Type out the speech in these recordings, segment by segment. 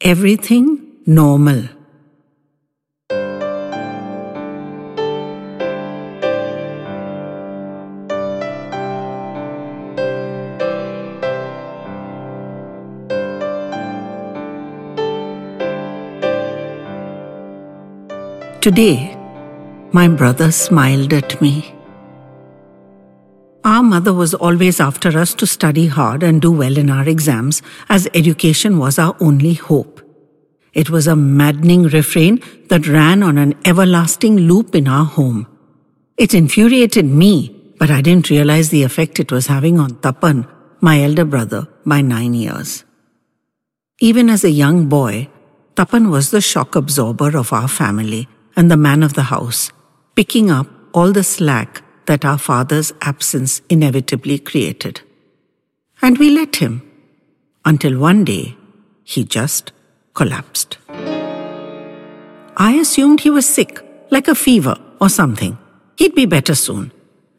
Everything normal. Today, my brother smiled at me. Our mother was always after us to study hard and do well in our exams, as education was our only hope. It was a maddening refrain that ran on an everlasting loop in our home. It infuriated me, but I didn't realize the effect it was having on Tapan, my elder brother, by nine years. Even as a young boy, Tapan was the shock absorber of our family and the man of the house, picking up all the slack that our father's absence inevitably created. And we let him until one day he just collapsed. I assumed he was sick, like a fever or something. He'd be better soon,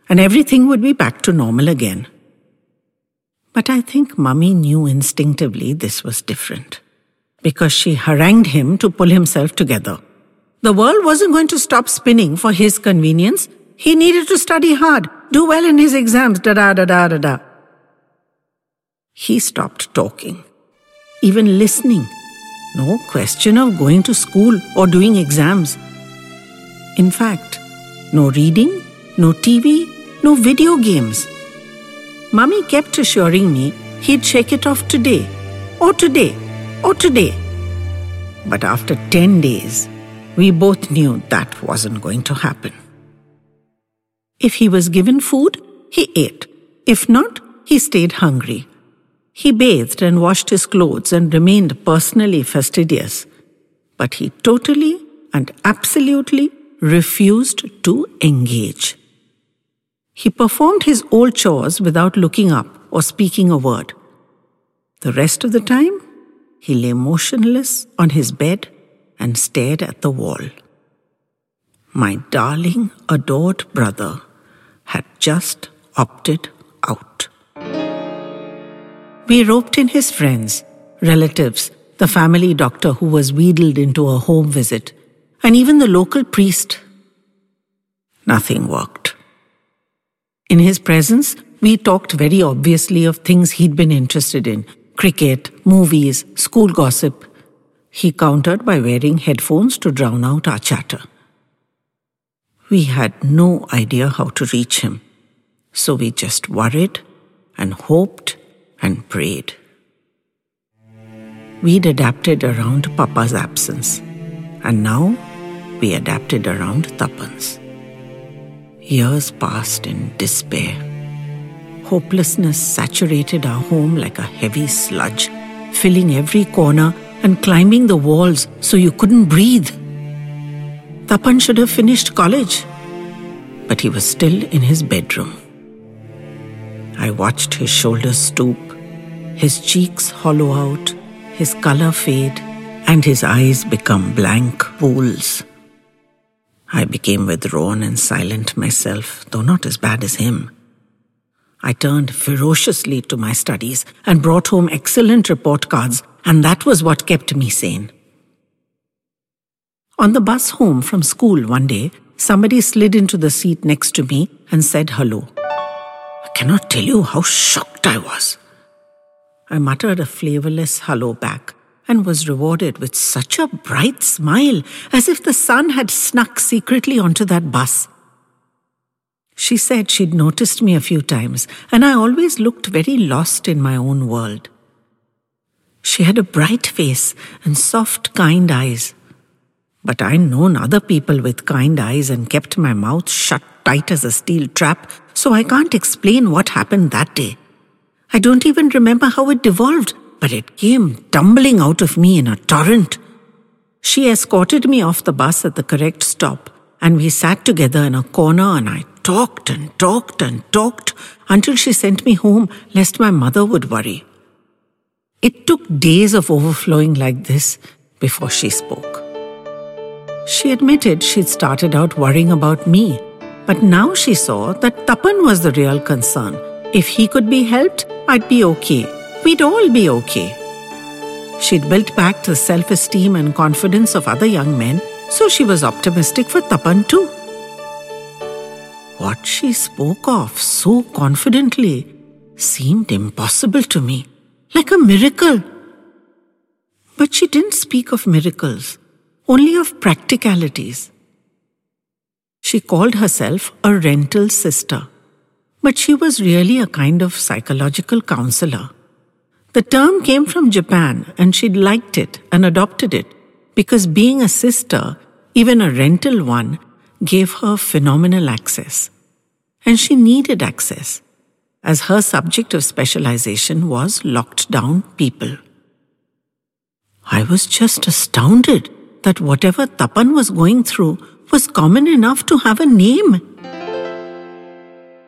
and everything would be back to normal again. But I think Mummy knew instinctively this was different, because she harangued him to pull himself together. The world wasn't going to stop spinning for his convenience. He needed to study hard, do well in his exams, da da da da da da. He stopped talking, even listening. No question of going to school or doing exams. In fact, no reading, no TV, no video games. Mummy kept assuring me he'd shake it off today, or today, or today. But after 10 days, we both knew that wasn't going to happen. If he was given food, he ate. If not, he stayed hungry. He bathed and washed his clothes and remained personally fastidious. But he totally and absolutely refused to engage. He performed his old chores without looking up or speaking a word. The rest of the time, he lay motionless on his bed and stared at the wall. My darling, adored brother had just opted out. We roped in his friends, relatives, the family doctor who was wheedled into a home visit, and even the local priest. Nothing worked. In his presence, we talked very obviously of things he'd been interested in cricket, movies, school gossip, he countered by wearing headphones to drown out our chatter. We had no idea how to reach him, so we just worried and hoped and prayed. We'd adapted around Papa's absence, and now we adapted around Tapan's. Years passed in despair. Hopelessness saturated our home like a heavy sludge, filling every corner and climbing the walls so you couldn't breathe. Tapan should have finished college, but he was still in his bedroom. I watched his shoulders stoop, his cheeks hollow out, his color fade, and his eyes become blank pools. I became withdrawn and silent myself, though not as bad as him. I turned ferociously to my studies and brought home excellent report cards and that was what kept me sane. On the bus home from school one day, somebody slid into the seat next to me and said hello. I cannot tell you how shocked I was. I muttered a flavorless hello back and was rewarded with such a bright smile as if the sun had snuck secretly onto that bus. She said she'd noticed me a few times, and I always looked very lost in my own world. She had a bright face and soft, kind eyes. But I'd known other people with kind eyes and kept my mouth shut tight as a steel trap, so I can't explain what happened that day. I don't even remember how it devolved, but it came tumbling out of me in a torrent. She escorted me off the bus at the correct stop, and we sat together in a corner and I talked and talked and talked until she sent me home lest my mother would worry. It took days of overflowing like this before she spoke. She admitted she'd started out worrying about me, but now she saw that Tapan was the real concern. If he could be helped, I'd be okay. We'd all be okay. She'd built back the self esteem and confidence of other young men, so she was optimistic for Tapan too. What she spoke of so confidently seemed impossible to me, like a miracle. But she didn't speak of miracles, only of practicalities. She called herself a rental sister, but she was really a kind of psychological counselor. The term came from Japan and she'd liked it and adopted it because being a sister, even a rental one, gave her phenomenal access. And she needed access, as her subject of specialization was locked down people. I was just astounded that whatever Tapan was going through was common enough to have a name.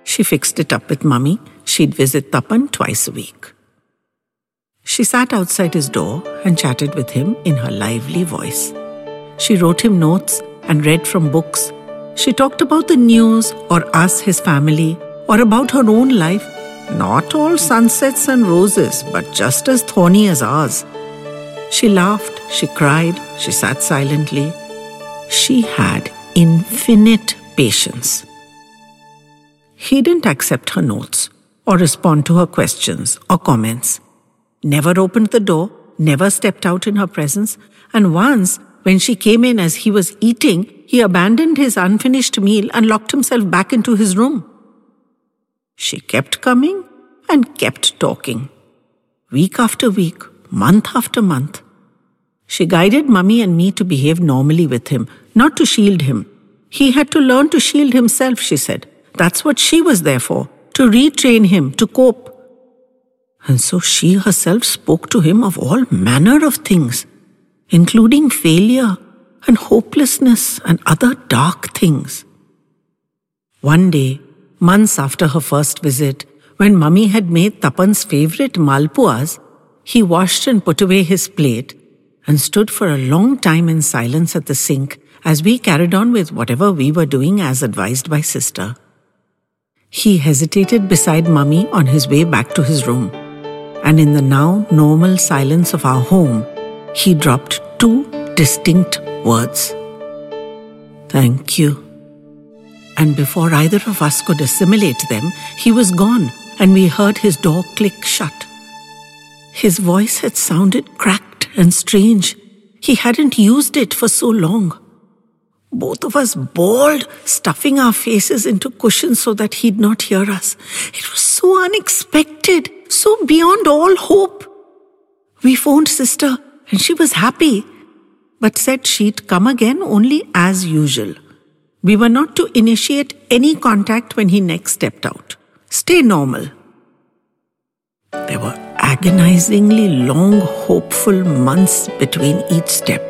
She fixed it up with Mummy. She'd visit Tapan twice a week. She sat outside his door and chatted with him in her lively voice. She wrote him notes and read from books. She talked about the news or us, his family, or about her own life. Not all sunsets and roses, but just as thorny as ours. She laughed, she cried, she sat silently. She had infinite patience. He didn't accept her notes or respond to her questions or comments. Never opened the door, never stepped out in her presence, and once, when she came in as he was eating, he abandoned his unfinished meal and locked himself back into his room. She kept coming and kept talking. Week after week, month after month. She guided Mummy and me to behave normally with him, not to shield him. He had to learn to shield himself, she said. That's what she was there for, to retrain him, to cope. And so she herself spoke to him of all manner of things, including failure and hopelessness and other dark things. One day, months after her first visit, when Mummy had made Tapan's favorite malpuas, he washed and put away his plate and stood for a long time in silence at the sink as we carried on with whatever we were doing as advised by sister. He hesitated beside Mummy on his way back to his room, and in the now normal silence of our home, he dropped two distinct words Thank you. And before either of us could assimilate them, he was gone, and we heard his door click shut. His voice had sounded cracked and strange. He hadn't used it for so long. Both of us bawled, stuffing our faces into cushions so that he'd not hear us. It was so unexpected, so beyond all hope. We phoned sister, and she was happy, but said she'd come again only as usual. We were not to initiate any contact when he next stepped out. Stay normal. There were agonizingly long, hopeful months between each step.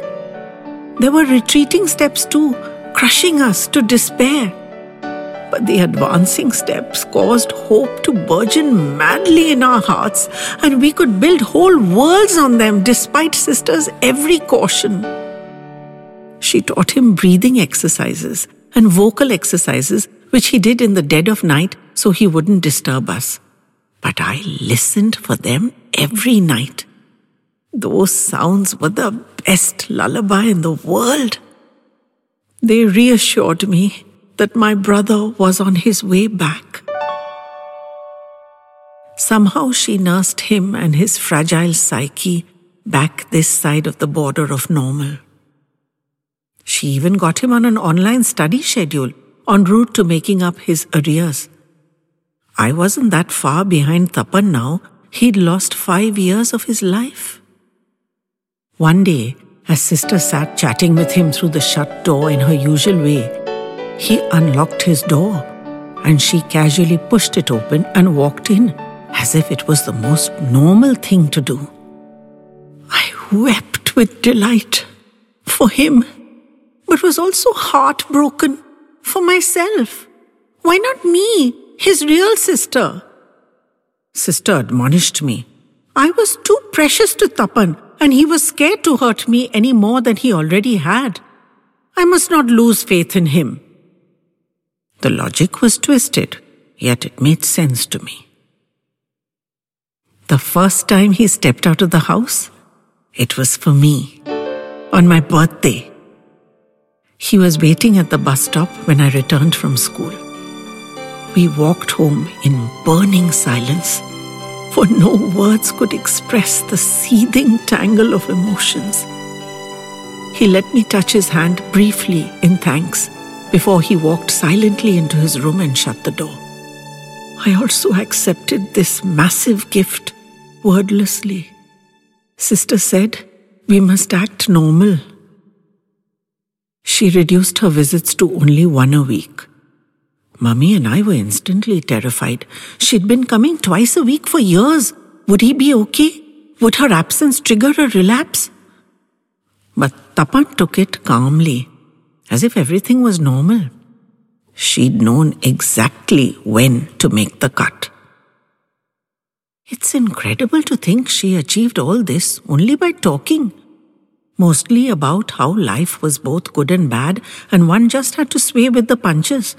There were retreating steps too, crushing us to despair. But the advancing steps caused hope to burgeon madly in our hearts, and we could build whole worlds on them despite sister's every caution. She taught him breathing exercises and vocal exercises, which he did in the dead of night so he wouldn't disturb us. But I listened for them every night. Those sounds were the best lullaby in the world. They reassured me that my brother was on his way back. Somehow she nursed him and his fragile psyche back this side of the border of normal. She even got him on an online study schedule en route to making up his arrears. I wasn't that far behind Tapan now. He'd lost five years of his life. One day, as sister sat chatting with him through the shut door in her usual way, he unlocked his door and she casually pushed it open and walked in as if it was the most normal thing to do. I wept with delight for him, but was also heartbroken for myself. Why not me? His real sister. Sister admonished me. I was too precious to Tapan, and he was scared to hurt me any more than he already had. I must not lose faith in him. The logic was twisted, yet it made sense to me. The first time he stepped out of the house, It was for me. On my birthday. He was waiting at the bus stop when I returned from school. We walked home in burning silence, for no words could express the seething tangle of emotions. He let me touch his hand briefly in thanks before he walked silently into his room and shut the door. I also accepted this massive gift wordlessly. Sister said, We must act normal. She reduced her visits to only one a week. Mummy and I were instantly terrified. She'd been coming twice a week for years. Would he be okay? Would her absence trigger a relapse? But Tapan took it calmly, as if everything was normal. She'd known exactly when to make the cut. It's incredible to think she achieved all this only by talking. Mostly about how life was both good and bad, and one just had to sway with the punches.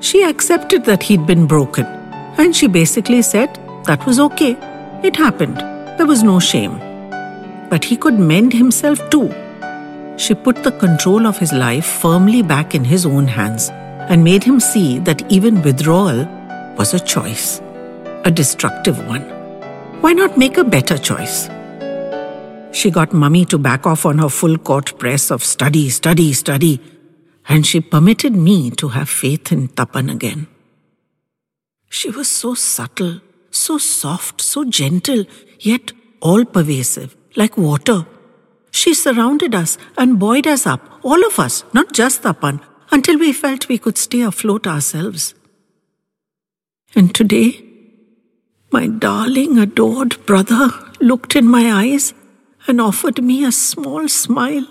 She accepted that he'd been broken, and she basically said that was okay. It happened. There was no shame. But he could mend himself too. She put the control of his life firmly back in his own hands and made him see that even withdrawal was a choice, a destructive one. Why not make a better choice? She got mummy to back off on her full court press of study, study, study, and she permitted me to have faith in Tapan again. She was so subtle, so soft, so gentle, yet all pervasive, like water. She surrounded us and buoyed us up, all of us, not just Tapan, until we felt we could stay afloat ourselves. And today, my darling, adored brother looked in my eyes and offered me a small smile.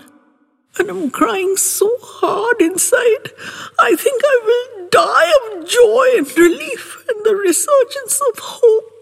And I'm crying so hard inside. I think I will die of joy and relief and the resurgence of hope.